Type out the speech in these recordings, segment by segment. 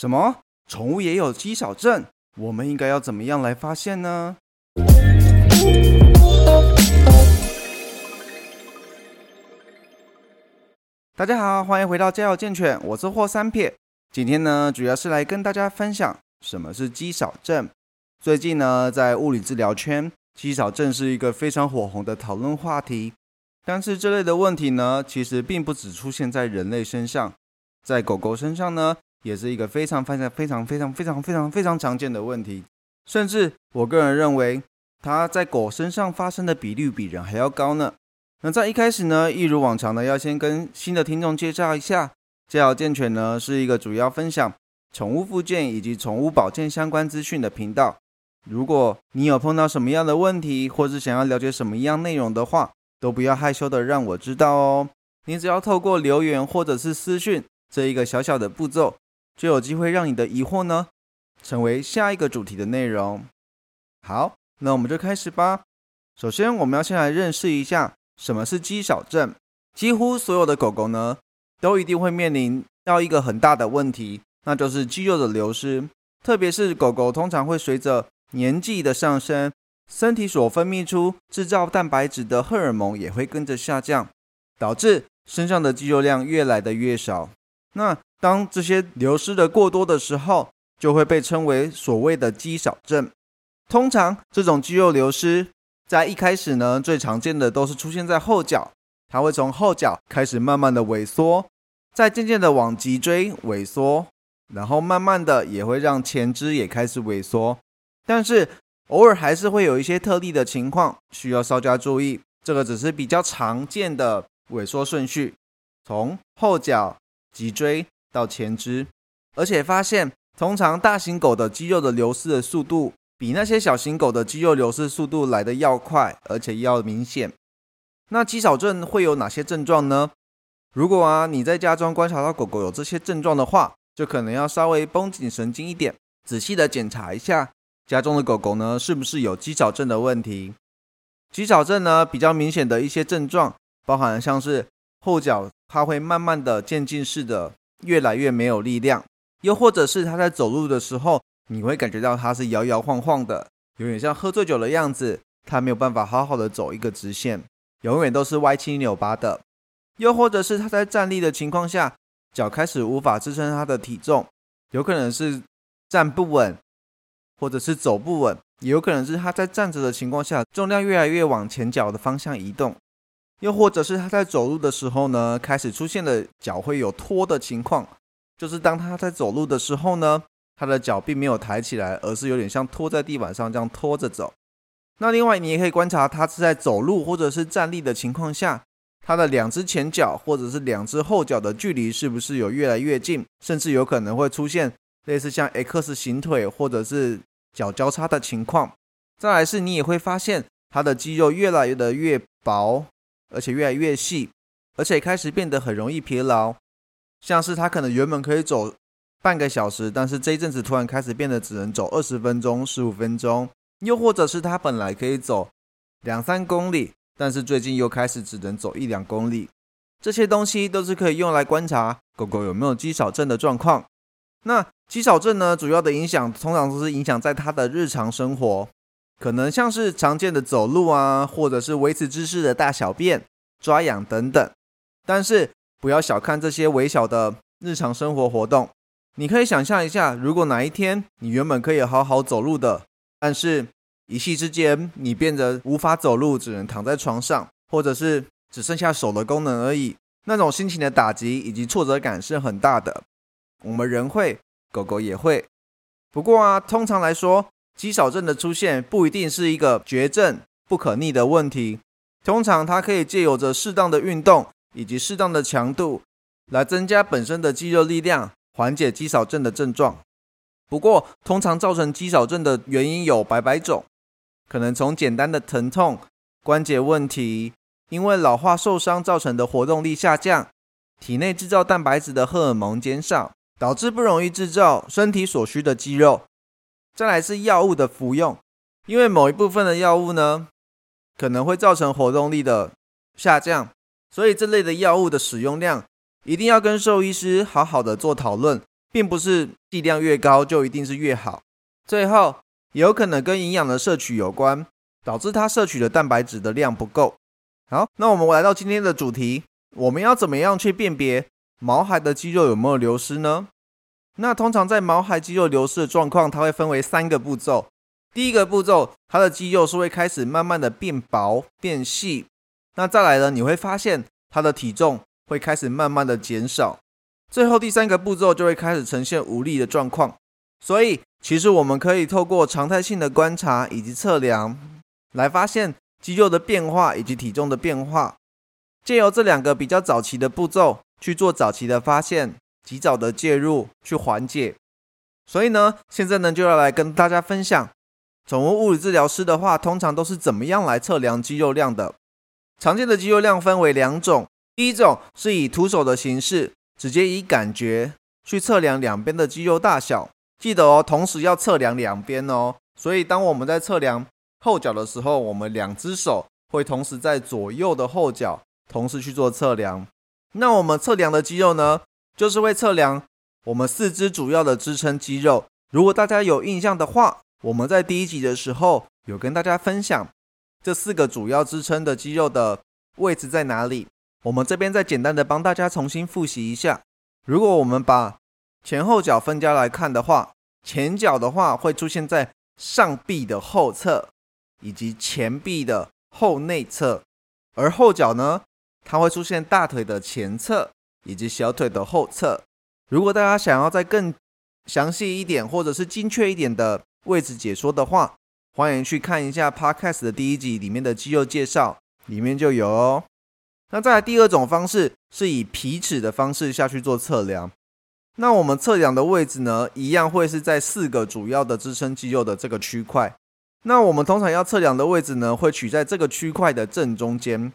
什么？宠物也有肌少症？我们应该要怎么样来发现呢？大家好，欢迎回到家有健犬，我是霍三撇。今天呢，主要是来跟大家分享什么是肌少症。最近呢，在物理治疗圈，肌少症是一个非常火红的讨论话题。但是这类的问题呢，其实并不只出现在人类身上，在狗狗身上呢。也是一个非常非常非常非常非常非常非常常见的问题，甚至我个人认为，它在狗身上发生的比率比人还要高呢。那在一开始呢，一如往常的要先跟新的听众介绍一下，家好健犬呢是一个主要分享宠物附件以及宠物保健相关资讯的频道。如果你有碰到什么样的问题，或是想要了解什么样内容的话，都不要害羞的让我知道哦。你只要透过留言或者是私讯这一个小小的步骤。就有机会让你的疑惑呢，成为下一个主题的内容。好，那我们就开始吧。首先，我们要先来认识一下什么是肌少症。几乎所有的狗狗呢，都一定会面临到一个很大的问题，那就是肌肉的流失。特别是狗狗，通常会随着年纪的上升，身体所分泌出制造蛋白质的荷尔蒙也会跟着下降，导致身上的肌肉量越来的越少。那当这些流失的过多的时候，就会被称为所谓的肌少症。通常这种肌肉流失在一开始呢，最常见的都是出现在后脚，它会从后脚开始慢慢的萎缩，再渐渐的往脊椎萎缩，然后慢慢的也会让前肢也开始萎缩。但是偶尔还是会有一些特例的情况需要稍加注意，这个只是比较常见的萎缩顺序，从后脚、脊椎。到前肢，而且发现，通常大型狗的肌肉的流失的速度，比那些小型狗的肌肉流失速度来的要快，而且要明显。那肌少症会有哪些症状呢？如果啊你在家中观察到狗狗有这些症状的话，就可能要稍微绷紧神经一点，仔细的检查一下家中的狗狗呢是不是有肌少症的问题。肌少症呢比较明显的一些症状，包含像是后脚它会慢慢的渐进式的。越来越没有力量，又或者是他在走路的时候，你会感觉到他是摇摇晃晃的，有点像喝醉酒的样子。他没有办法好好的走一个直线，永远都是歪七扭八的。又或者是他在站立的情况下，脚开始无法支撑他的体重，有可能是站不稳，或者是走不稳，也有可能是他在站着的情况下，重量越来越往前脚的方向移动。又或者是他在走路的时候呢，开始出现了脚会有拖的情况，就是当他在走路的时候呢，他的脚并没有抬起来，而是有点像拖在地板上这样拖着走。那另外你也可以观察他是在走路或者是站立的情况下，他的两只前脚或者是两只后脚的距离是不是有越来越近，甚至有可能会出现类似像 X 型腿或者是脚交叉的情况。再来是你也会发现他的肌肉越来越的越薄。而且越来越细，而且开始变得很容易疲劳，像是他可能原本可以走半个小时，但是这一阵子突然开始变得只能走二十分钟、十五分钟，又或者是他本来可以走两三公里，但是最近又开始只能走一两公里。这些东西都是可以用来观察狗狗有没有肌少症的状况。那肌少症呢，主要的影响通常都是影响在它的日常生活。可能像是常见的走路啊，或者是维持姿势的大小便、抓痒等等，但是不要小看这些微小的日常生活活动。你可以想象一下，如果哪一天你原本可以好好走路的，但是一夕之间你变得无法走路，只能躺在床上，或者是只剩下手的功能而已，那种心情的打击以及挫折感是很大的。我们人会，狗狗也会。不过啊，通常来说。肌少症的出现不一定是一个绝症、不可逆的问题。通常它可以借由着适当的运动以及适当的强度来增加本身的肌肉力量，缓解肌少症的症状。不过，通常造成肌少症的原因有百百种，可能从简单的疼痛、关节问题，因为老化受伤造成的活动力下降，体内制造蛋白质的荷尔蒙减少，导致不容易制造身体所需的肌肉。再来是药物的服用，因为某一部分的药物呢，可能会造成活动力的下降，所以这类的药物的使用量一定要跟兽医师好好的做讨论，并不是剂量越高就一定是越好。最后，有可能跟营养的摄取有关，导致它摄取的蛋白质的量不够。好，那我们来到今天的主题，我们要怎么样去辨别毛孩的肌肉有没有流失呢？那通常在毛孩肌肉流失的状况，它会分为三个步骤。第一个步骤，它的肌肉是会开始慢慢的变薄变细。那再来呢，你会发现它的体重会开始慢慢的减少。最后第三个步骤就会开始呈现无力的状况。所以，其实我们可以透过常态性的观察以及测量，来发现肌肉的变化以及体重的变化。借由这两个比较早期的步骤去做早期的发现，及早的介入去缓解。所以呢，现在呢就要来跟大家分享，宠物物理治疗师的话，通常都是怎么样来测量肌肉量的。常见的肌肉量分为两种，第一种是以徒手的形式，直接以感觉去测量两边的肌肉大小。记得哦，同时要测量两边哦。所以当我们在测量后脚的时候，我们两只手会同时在左右的后脚同时去做测量。那我们测量的肌肉呢，就是会测量我们四肢主要的支撑肌肉。如果大家有印象的话，我们在第一集的时候有跟大家分享这四个主要支撑的肌肉的位置在哪里。我们这边再简单的帮大家重新复习一下。如果我们把前后脚分家来看的话，前脚的话会出现在上臂的后侧，以及前臂的后内侧；而后脚呢，它会出现大腿的前侧以及小腿的后侧。如果大家想要再更详细一点，或者是精确一点的位置解说的话，欢迎去看一下 Podcast 的第一集里面的肌肉介绍，里面就有哦。那再来第二种方式，是以皮尺的方式下去做测量。那我们测量的位置呢，一样会是在四个主要的支撑肌肉的这个区块。那我们通常要测量的位置呢，会取在这个区块的正中间。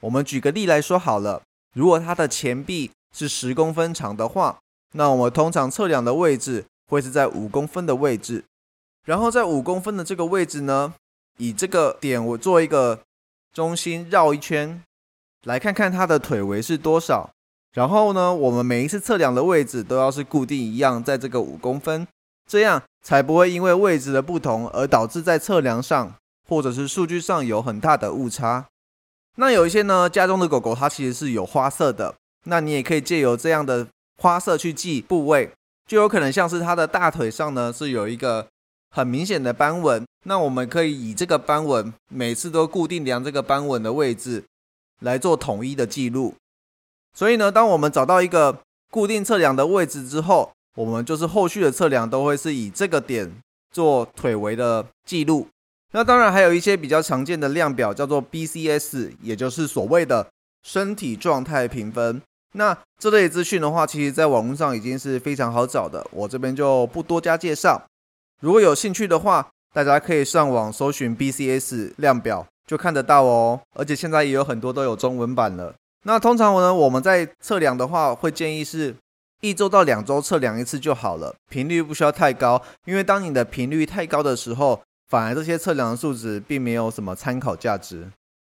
我们举个例来说好了，如果它的前臂是十公分长的话，那我们通常测量的位置会是在五公分的位置。然后在五公分的这个位置呢，以这个点我做一个中心绕一圈，来看看它的腿围是多少。然后呢，我们每一次测量的位置都要是固定一样，在这个五公分，这样才不会因为位置的不同而导致在测量上或者是数据上有很大的误差。那有一些呢，家中的狗狗它其实是有花色的，那你也可以借由这样的花色去记部位，就有可能像是它的大腿上呢是有一个很明显的斑纹，那我们可以以这个斑纹每次都固定量这个斑纹的位置来做统一的记录。所以呢，当我们找到一个固定测量的位置之后，我们就是后续的测量都会是以这个点做腿围的记录。那当然还有一些比较常见的量表，叫做 BCS，也就是所谓的身体状态评分。那这类资讯的话，其实在网络上已经是非常好找的，我这边就不多加介绍。如果有兴趣的话，大家可以上网搜寻 BCS 量表，就看得到哦。而且现在也有很多都有中文版了。那通常呢，我们在测量的话，会建议是一周到两周测量一次就好了，频率不需要太高。因为当你的频率太高的时候，反而这些测量的数值并没有什么参考价值。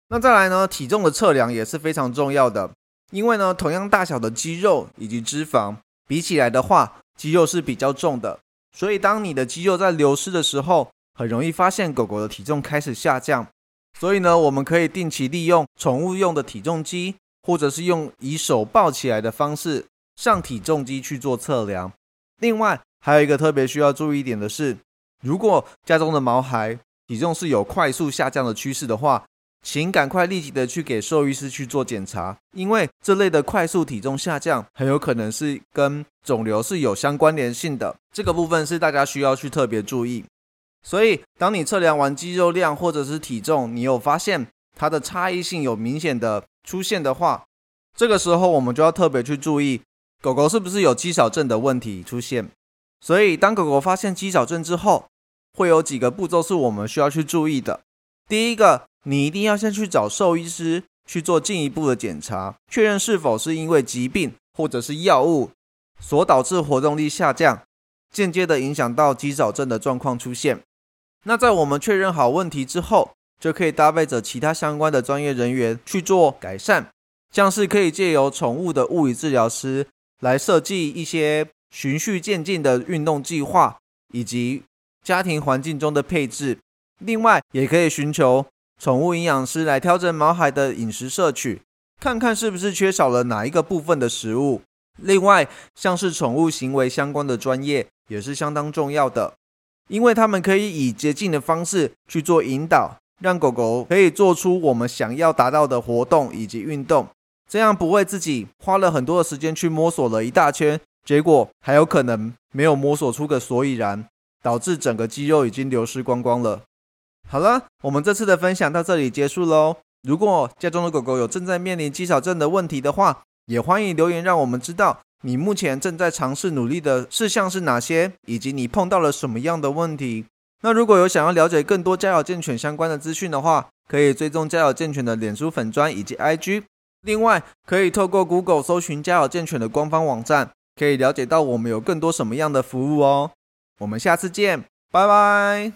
那再来呢，体重的测量也是非常重要的，因为呢，同样大小的肌肉以及脂肪比起来的话，肌肉是比较重的。所以当你的肌肉在流失的时候，很容易发现狗狗的体重开始下降。所以呢，我们可以定期利用宠物用的体重机。或者是用以手抱起来的方式上体重机去做测量。另外，还有一个特别需要注意一点的是，如果家中的毛孩体重是有快速下降的趋势的话，请赶快立即的去给兽医师去做检查，因为这类的快速体重下降很有可能是跟肿瘤是有相关联性的。这个部分是大家需要去特别注意。所以，当你测量完肌肉量或者是体重，你有发现它的差异性有明显的。出现的话，这个时候我们就要特别去注意狗狗是不是有肌少症的问题出现。所以，当狗狗发现肌少症之后，会有几个步骤是我们需要去注意的。第一个，你一定要先去找兽医师去做进一步的检查，确认是否是因为疾病或者是药物所导致活动力下降，间接的影响到肌少症的状况出现。那在我们确认好问题之后，就可以搭配着其他相关的专业人员去做改善，像是可以借由宠物的物理治疗师来设计一些循序渐进的运动计划，以及家庭环境中的配置。另外，也可以寻求宠物营养师来调整毛孩的饮食摄取，看看是不是缺少了哪一个部分的食物。另外，像是宠物行为相关的专业也是相当重要的，因为他们可以以捷径的方式去做引导，让狗狗可以做出我们想要达到的活动以及运动，这样不会自己花了很多的时间去摸索了一大圈，结果还有可能没有摸索出个所以然，导致整个肌肉已经流失光光了。好了，我们这次的分享到这里结束喽。如果家中的狗狗有正在面临肌少症的问题的话，也欢迎留言让我们知道你目前正在尝试努力的事项是哪些，以及你碰到了什么样的问题。那如果有想要了解更多家有健犬相关的资讯的话，可以追踪家有健犬的脸书粉砖以及 IG。另外，可以透过 Google 搜寻家有健犬的官方网站，可以了解到我们有更多什么样的服务哦。我们下次见，拜拜。